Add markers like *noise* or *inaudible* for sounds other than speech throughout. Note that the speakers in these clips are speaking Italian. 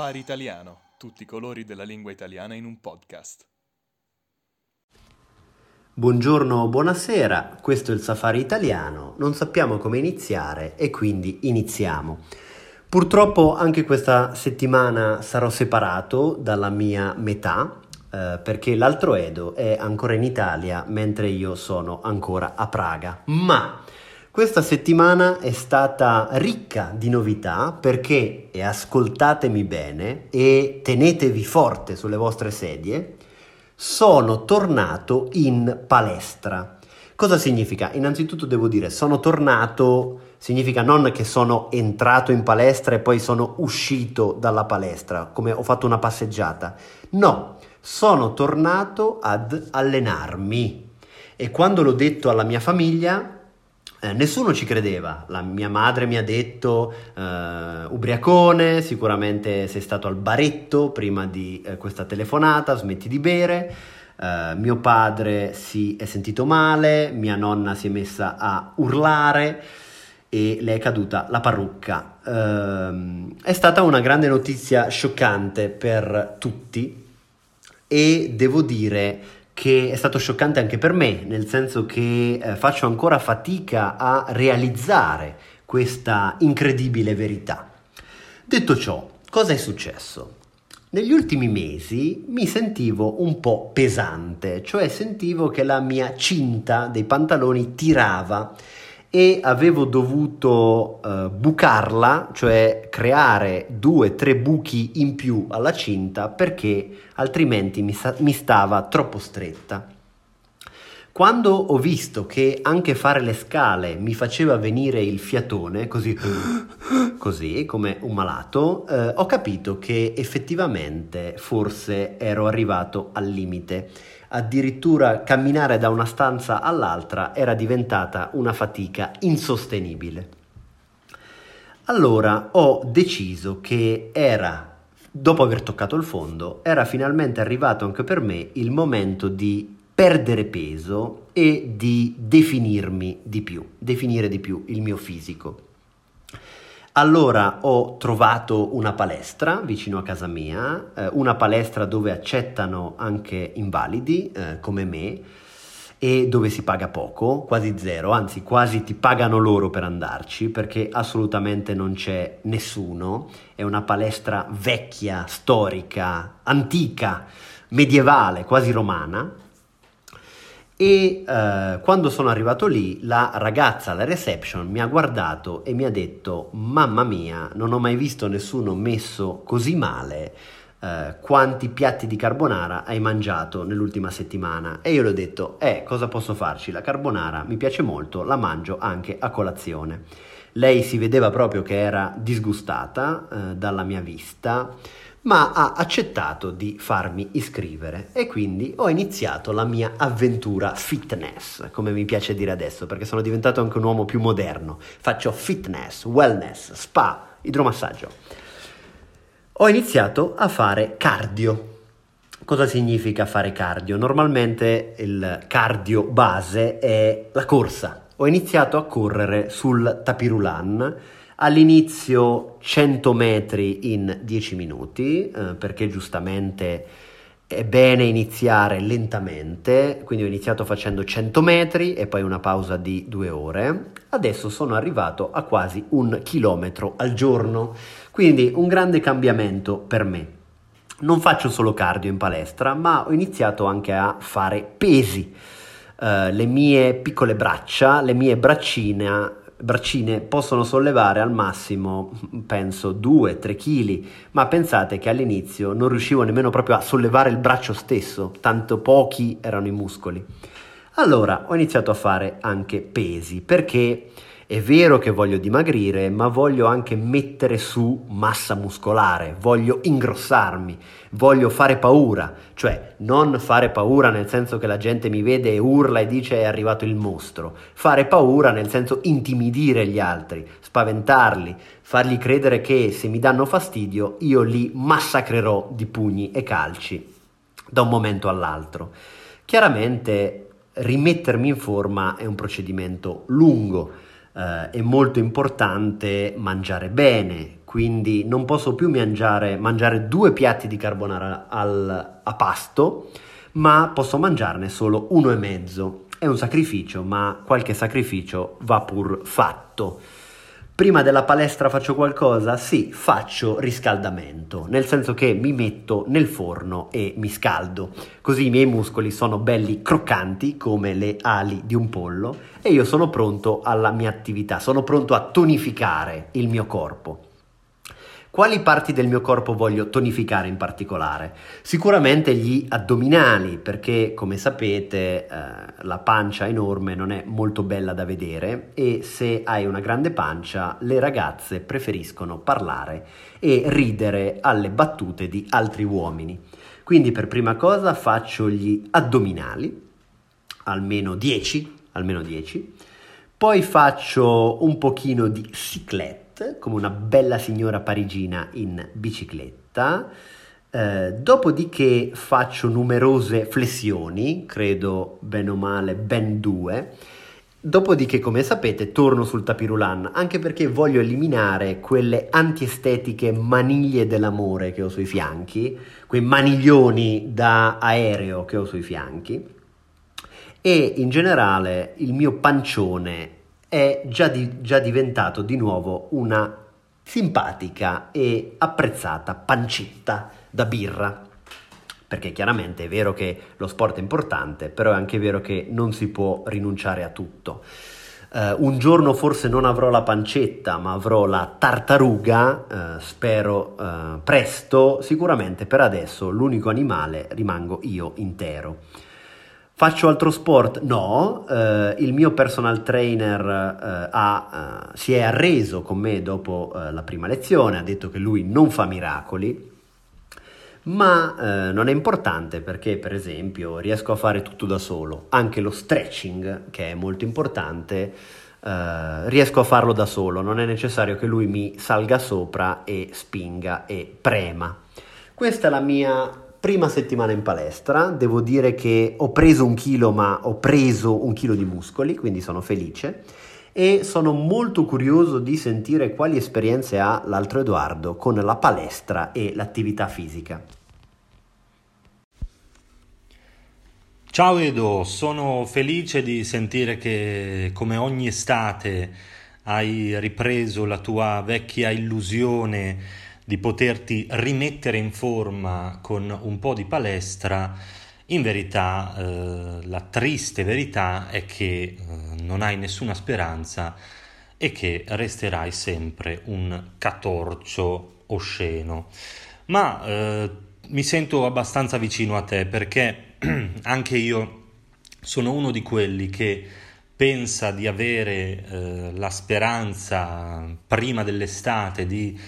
Safari Italiano, tutti i colori della lingua italiana in un podcast. Buongiorno, buonasera, questo è il Safari Italiano, non sappiamo come iniziare e quindi iniziamo. Purtroppo anche questa settimana sarò separato dalla mia metà eh, perché l'altro Edo è ancora in Italia mentre io sono ancora a Praga. Ma questa settimana è stata ricca di novità perché, e ascoltatemi bene e tenetevi forte sulle vostre sedie, sono tornato in palestra. Cosa significa? Innanzitutto devo dire, sono tornato, significa non che sono entrato in palestra e poi sono uscito dalla palestra, come ho fatto una passeggiata. No, sono tornato ad allenarmi. E quando l'ho detto alla mia famiglia, eh, nessuno ci credeva, la mia madre mi ha detto eh, ubriacone, sicuramente sei stato al baretto prima di eh, questa telefonata, smetti di bere, eh, mio padre si è sentito male, mia nonna si è messa a urlare e le è caduta la parrucca. Ehm, è stata una grande notizia scioccante per tutti e devo dire che è stato scioccante anche per me, nel senso che eh, faccio ancora fatica a realizzare questa incredibile verità. Detto ciò, cosa è successo? Negli ultimi mesi mi sentivo un po' pesante, cioè sentivo che la mia cinta dei pantaloni tirava e avevo dovuto uh, bucarla, cioè creare due o tre buchi in più alla cinta perché altrimenti mi, sa- mi stava troppo stretta. Quando ho visto che anche fare le scale mi faceva venire il fiatone, così, *gasps* così come un malato, eh, ho capito che effettivamente forse ero arrivato al limite addirittura camminare da una stanza all'altra era diventata una fatica insostenibile. Allora ho deciso che era, dopo aver toccato il fondo, era finalmente arrivato anche per me il momento di perdere peso e di definirmi di più, definire di più il mio fisico. Allora ho trovato una palestra vicino a casa mia, eh, una palestra dove accettano anche invalidi eh, come me e dove si paga poco, quasi zero, anzi quasi ti pagano loro per andarci perché assolutamente non c'è nessuno, è una palestra vecchia, storica, antica, medievale, quasi romana e eh, quando sono arrivato lì la ragazza alla reception mi ha guardato e mi ha detto mamma mia non ho mai visto nessuno messo così male eh, quanti piatti di carbonara hai mangiato nell'ultima settimana. E io le ho detto eh cosa posso farci? La carbonara mi piace molto la mangio anche a colazione. Lei si vedeva proprio che era disgustata eh, dalla mia vista ma ha accettato di farmi iscrivere e quindi ho iniziato la mia avventura fitness, come mi piace dire adesso, perché sono diventato anche un uomo più moderno. Faccio fitness, wellness, spa, idromassaggio. Ho iniziato a fare cardio. Cosa significa fare cardio? Normalmente il cardio base è la corsa. Ho iniziato a correre sul tapirulan All'inizio 100 metri in 10 minuti, eh, perché giustamente è bene iniziare lentamente, quindi ho iniziato facendo 100 metri e poi una pausa di due ore. Adesso sono arrivato a quasi un chilometro al giorno, quindi un grande cambiamento per me. Non faccio solo cardio in palestra, ma ho iniziato anche a fare pesi. Uh, le mie piccole braccia, le mie braccine braccine possono sollevare al massimo, penso, 2-3 kg, ma pensate che all'inizio non riuscivo nemmeno proprio a sollevare il braccio stesso, tanto pochi erano i muscoli. Allora ho iniziato a fare anche pesi, perché è vero che voglio dimagrire, ma voglio anche mettere su massa muscolare, voglio ingrossarmi, voglio fare paura, cioè non fare paura nel senso che la gente mi vede e urla e dice è arrivato il mostro, fare paura nel senso intimidire gli altri, spaventarli, fargli credere che se mi danno fastidio io li massacrerò di pugni e calci da un momento all'altro. Chiaramente rimettermi in forma è un procedimento lungo eh, è molto importante mangiare bene, quindi non posso più mangiare, mangiare due piatti di carbonara al, a pasto, ma posso mangiarne solo uno e mezzo. È un sacrificio, ma qualche sacrificio va pur fatto. Prima della palestra faccio qualcosa? Sì, faccio riscaldamento, nel senso che mi metto nel forno e mi scaldo, così i miei muscoli sono belli croccanti come le ali di un pollo e io sono pronto alla mia attività, sono pronto a tonificare il mio corpo. Quali parti del mio corpo voglio tonificare in particolare? Sicuramente gli addominali, perché come sapete eh, la pancia enorme non è molto bella da vedere e se hai una grande pancia le ragazze preferiscono parlare e ridere alle battute di altri uomini. Quindi per prima cosa faccio gli addominali, almeno 10, almeno 10. Poi faccio un pochino di come una bella signora parigina in bicicletta. Eh, dopodiché faccio numerose flessioni, credo bene o male ben due. Dopodiché, come sapete, torno sul tapirulan, anche perché voglio eliminare quelle antiestetiche maniglie dell'amore che ho sui fianchi, quei maniglioni da aereo che ho sui fianchi e in generale il mio pancione è già, di, già diventato di nuovo una simpatica e apprezzata pancetta da birra. Perché chiaramente è vero che lo sport è importante, però è anche vero che non si può rinunciare a tutto. Uh, un giorno forse non avrò la pancetta, ma avrò la tartaruga, uh, spero uh, presto. Sicuramente per adesso l'unico animale rimango io intero. Faccio altro sport? No, eh, il mio personal trainer eh, ha, eh, si è arreso con me dopo eh, la prima lezione, ha detto che lui non fa miracoli, ma eh, non è importante perché per esempio riesco a fare tutto da solo, anche lo stretching che è molto importante, eh, riesco a farlo da solo, non è necessario che lui mi salga sopra e spinga e prema. Questa è la mia Prima settimana in palestra, devo dire che ho preso un chilo, ma ho preso un chilo di muscoli, quindi sono felice e sono molto curioso di sentire quali esperienze ha l'altro Edoardo con la palestra e l'attività fisica. Ciao Edo, sono felice di sentire che come ogni estate hai ripreso la tua vecchia illusione di poterti rimettere in forma con un po' di palestra, in verità eh, la triste verità è che eh, non hai nessuna speranza e che resterai sempre un catorcio osceno. Ma eh, mi sento abbastanza vicino a te perché *clears throat* anche io sono uno di quelli che pensa di avere eh, la speranza prima dell'estate di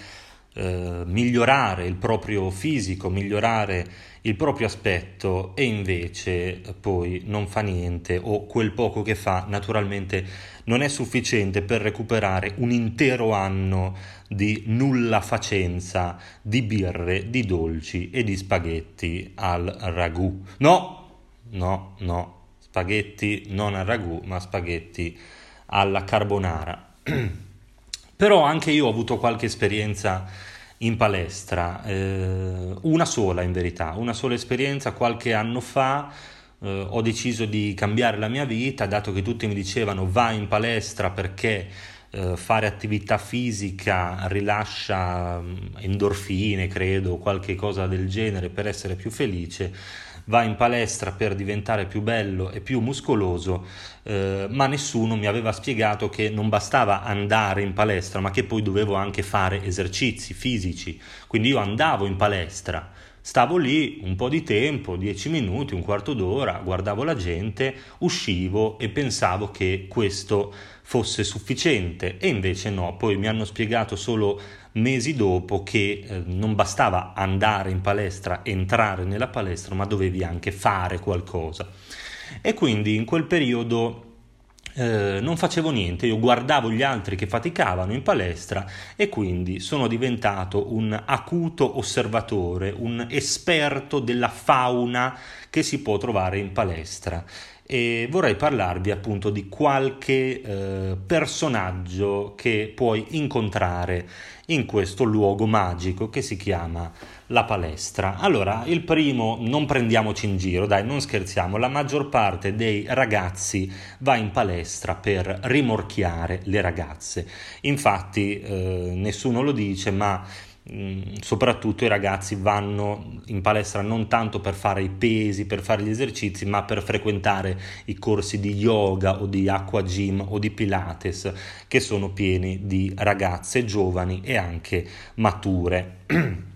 eh, migliorare il proprio fisico, migliorare il proprio aspetto e invece poi non fa niente o quel poco che fa naturalmente non è sufficiente per recuperare un intero anno di nulla facenza, di birre, di dolci e di spaghetti al ragù. No, no, no, spaghetti non al ragù, ma spaghetti alla carbonara. *clears throat* Però anche io ho avuto qualche esperienza in palestra, eh, una sola in verità, una sola esperienza qualche anno fa. Eh, ho deciso di cambiare la mia vita, dato che tutti mi dicevano vai in palestra perché eh, fare attività fisica rilascia mm, endorfine, credo, qualche cosa del genere per essere più felice va in palestra per diventare più bello e più muscoloso, eh, ma nessuno mi aveva spiegato che non bastava andare in palestra, ma che poi dovevo anche fare esercizi fisici. Quindi io andavo in palestra, stavo lì un po' di tempo, dieci minuti, un quarto d'ora, guardavo la gente, uscivo e pensavo che questo fosse sufficiente e invece no, poi mi hanno spiegato solo mesi dopo che eh, non bastava andare in palestra, entrare nella palestra, ma dovevi anche fare qualcosa. E quindi in quel periodo eh, non facevo niente, io guardavo gli altri che faticavano in palestra e quindi sono diventato un acuto osservatore, un esperto della fauna che si può trovare in palestra e vorrei parlarvi appunto di qualche eh, personaggio che puoi incontrare in questo luogo magico che si chiama la palestra. Allora, il primo, non prendiamoci in giro, dai, non scherziamo, la maggior parte dei ragazzi va in palestra per rimorchiare le ragazze. Infatti, eh, nessuno lo dice, ma soprattutto i ragazzi vanno in palestra non tanto per fare i pesi, per fare gli esercizi, ma per frequentare i corsi di yoga o di acqua gym o di pilates che sono pieni di ragazze giovani e anche mature. *clears throat*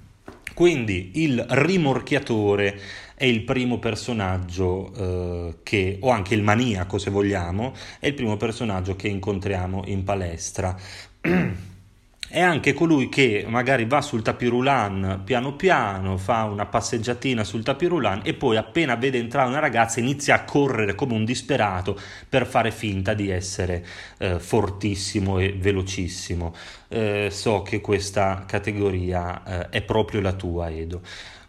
Quindi il rimorchiatore è il primo personaggio eh, che, o anche il maniaco se vogliamo, è il primo personaggio che incontriamo in palestra. *clears throat* è anche colui che magari va sul tapirulan piano piano, fa una passeggiatina sul tapirulan e poi appena vede entrare una ragazza inizia a correre come un disperato per fare finta di essere eh, fortissimo e velocissimo. Eh, so che questa categoria eh, è proprio la tua, Edo.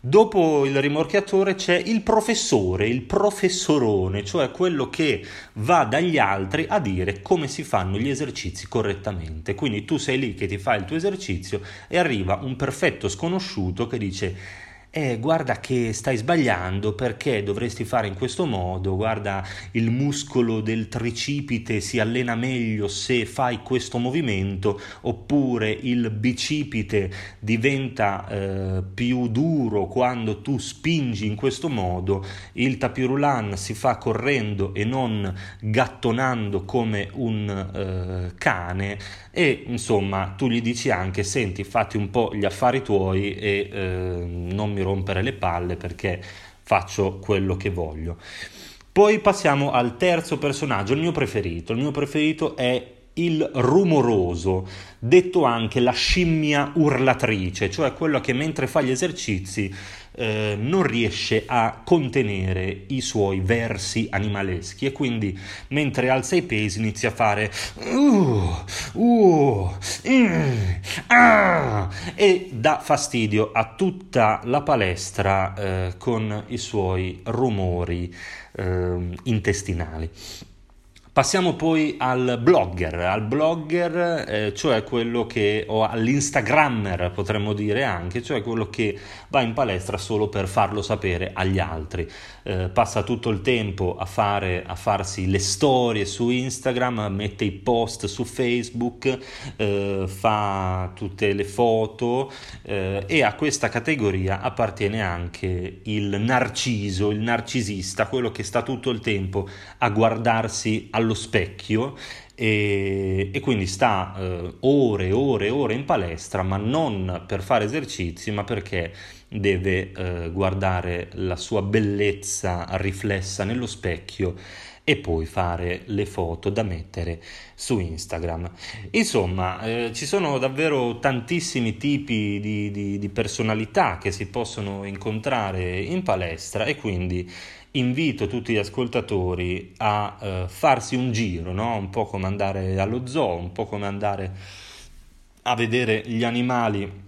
Dopo il rimorchiatore c'è il professore, il professorone, cioè quello che va dagli altri a dire come si fanno gli esercizi correttamente. Quindi tu sei lì che ti fai il tuo esercizio e arriva un perfetto sconosciuto che dice eh, guarda che stai sbagliando perché dovresti fare in questo modo, guarda il muscolo del tricipite si allena meglio se fai questo movimento, oppure il bicipite diventa eh, più duro quando tu spingi in questo modo, il tapirulan si fa correndo e non gattonando come un eh, cane. E insomma tu gli dici anche senti fatti un po' gli affari tuoi e eh, non mi rompere le palle perché faccio quello che voglio. Poi passiamo al terzo personaggio, il mio preferito. Il mio preferito è il rumoroso, detto anche la scimmia urlatrice, cioè quello che mentre fa gli esercizi eh, non riesce a contenere i suoi versi animaleschi e quindi mentre alza i pesi inizia a fare uh, uh, mm, ah, e dà fastidio a tutta la palestra eh, con i suoi rumori eh, intestinali. Passiamo poi al blogger, al blogger, eh, cioè quello che, o all'instagrammer potremmo dire anche, cioè quello che va in palestra solo per farlo sapere agli altri. Eh, passa tutto il tempo a, fare, a farsi le storie su Instagram, mette i post su Facebook, eh, fa tutte le foto eh, e a questa categoria appartiene anche il narciso, il narcisista, quello che sta tutto il tempo a guardarsi allo specchio e, e quindi sta eh, ore e ore e ore in palestra, ma non per fare esercizi, ma perché deve eh, guardare la sua bellezza riflessa nello specchio e poi fare le foto da mettere su Instagram. Insomma, eh, ci sono davvero tantissimi tipi di, di, di personalità che si possono incontrare in palestra e quindi invito tutti gli ascoltatori a eh, farsi un giro, no? un po' come andare allo zoo, un po' come andare a vedere gli animali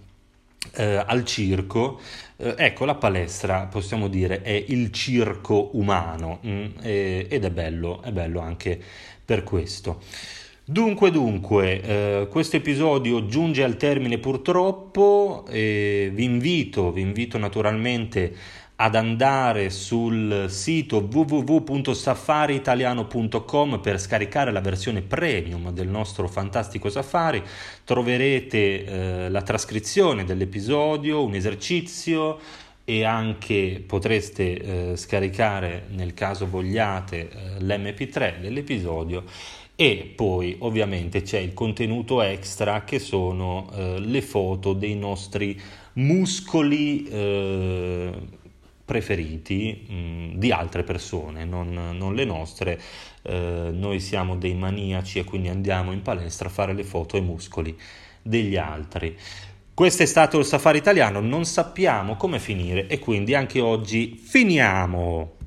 eh, al circo. Eh, ecco, la palestra, possiamo dire, è il circo umano mh, mm, ed è bello, è bello anche per questo. Dunque, dunque, eh, questo episodio giunge al termine purtroppo e vi invito, vi invito naturalmente ad andare sul sito www.safariitaliano.com per scaricare la versione premium del nostro fantastico Safari. Troverete eh, la trascrizione dell'episodio, un esercizio e anche potreste eh, scaricare nel caso vogliate eh, l'MP3 dell'episodio e poi ovviamente c'è il contenuto extra che sono eh, le foto dei nostri muscoli eh, preferiti mh, mm, di altre persone, non, non le nostre. Eh, noi siamo dei maniaci e quindi andiamo in palestra a fare le foto ai muscoli degli altri. Questo è stato il safari italiano, non sappiamo come finire e quindi anche oggi finiamo.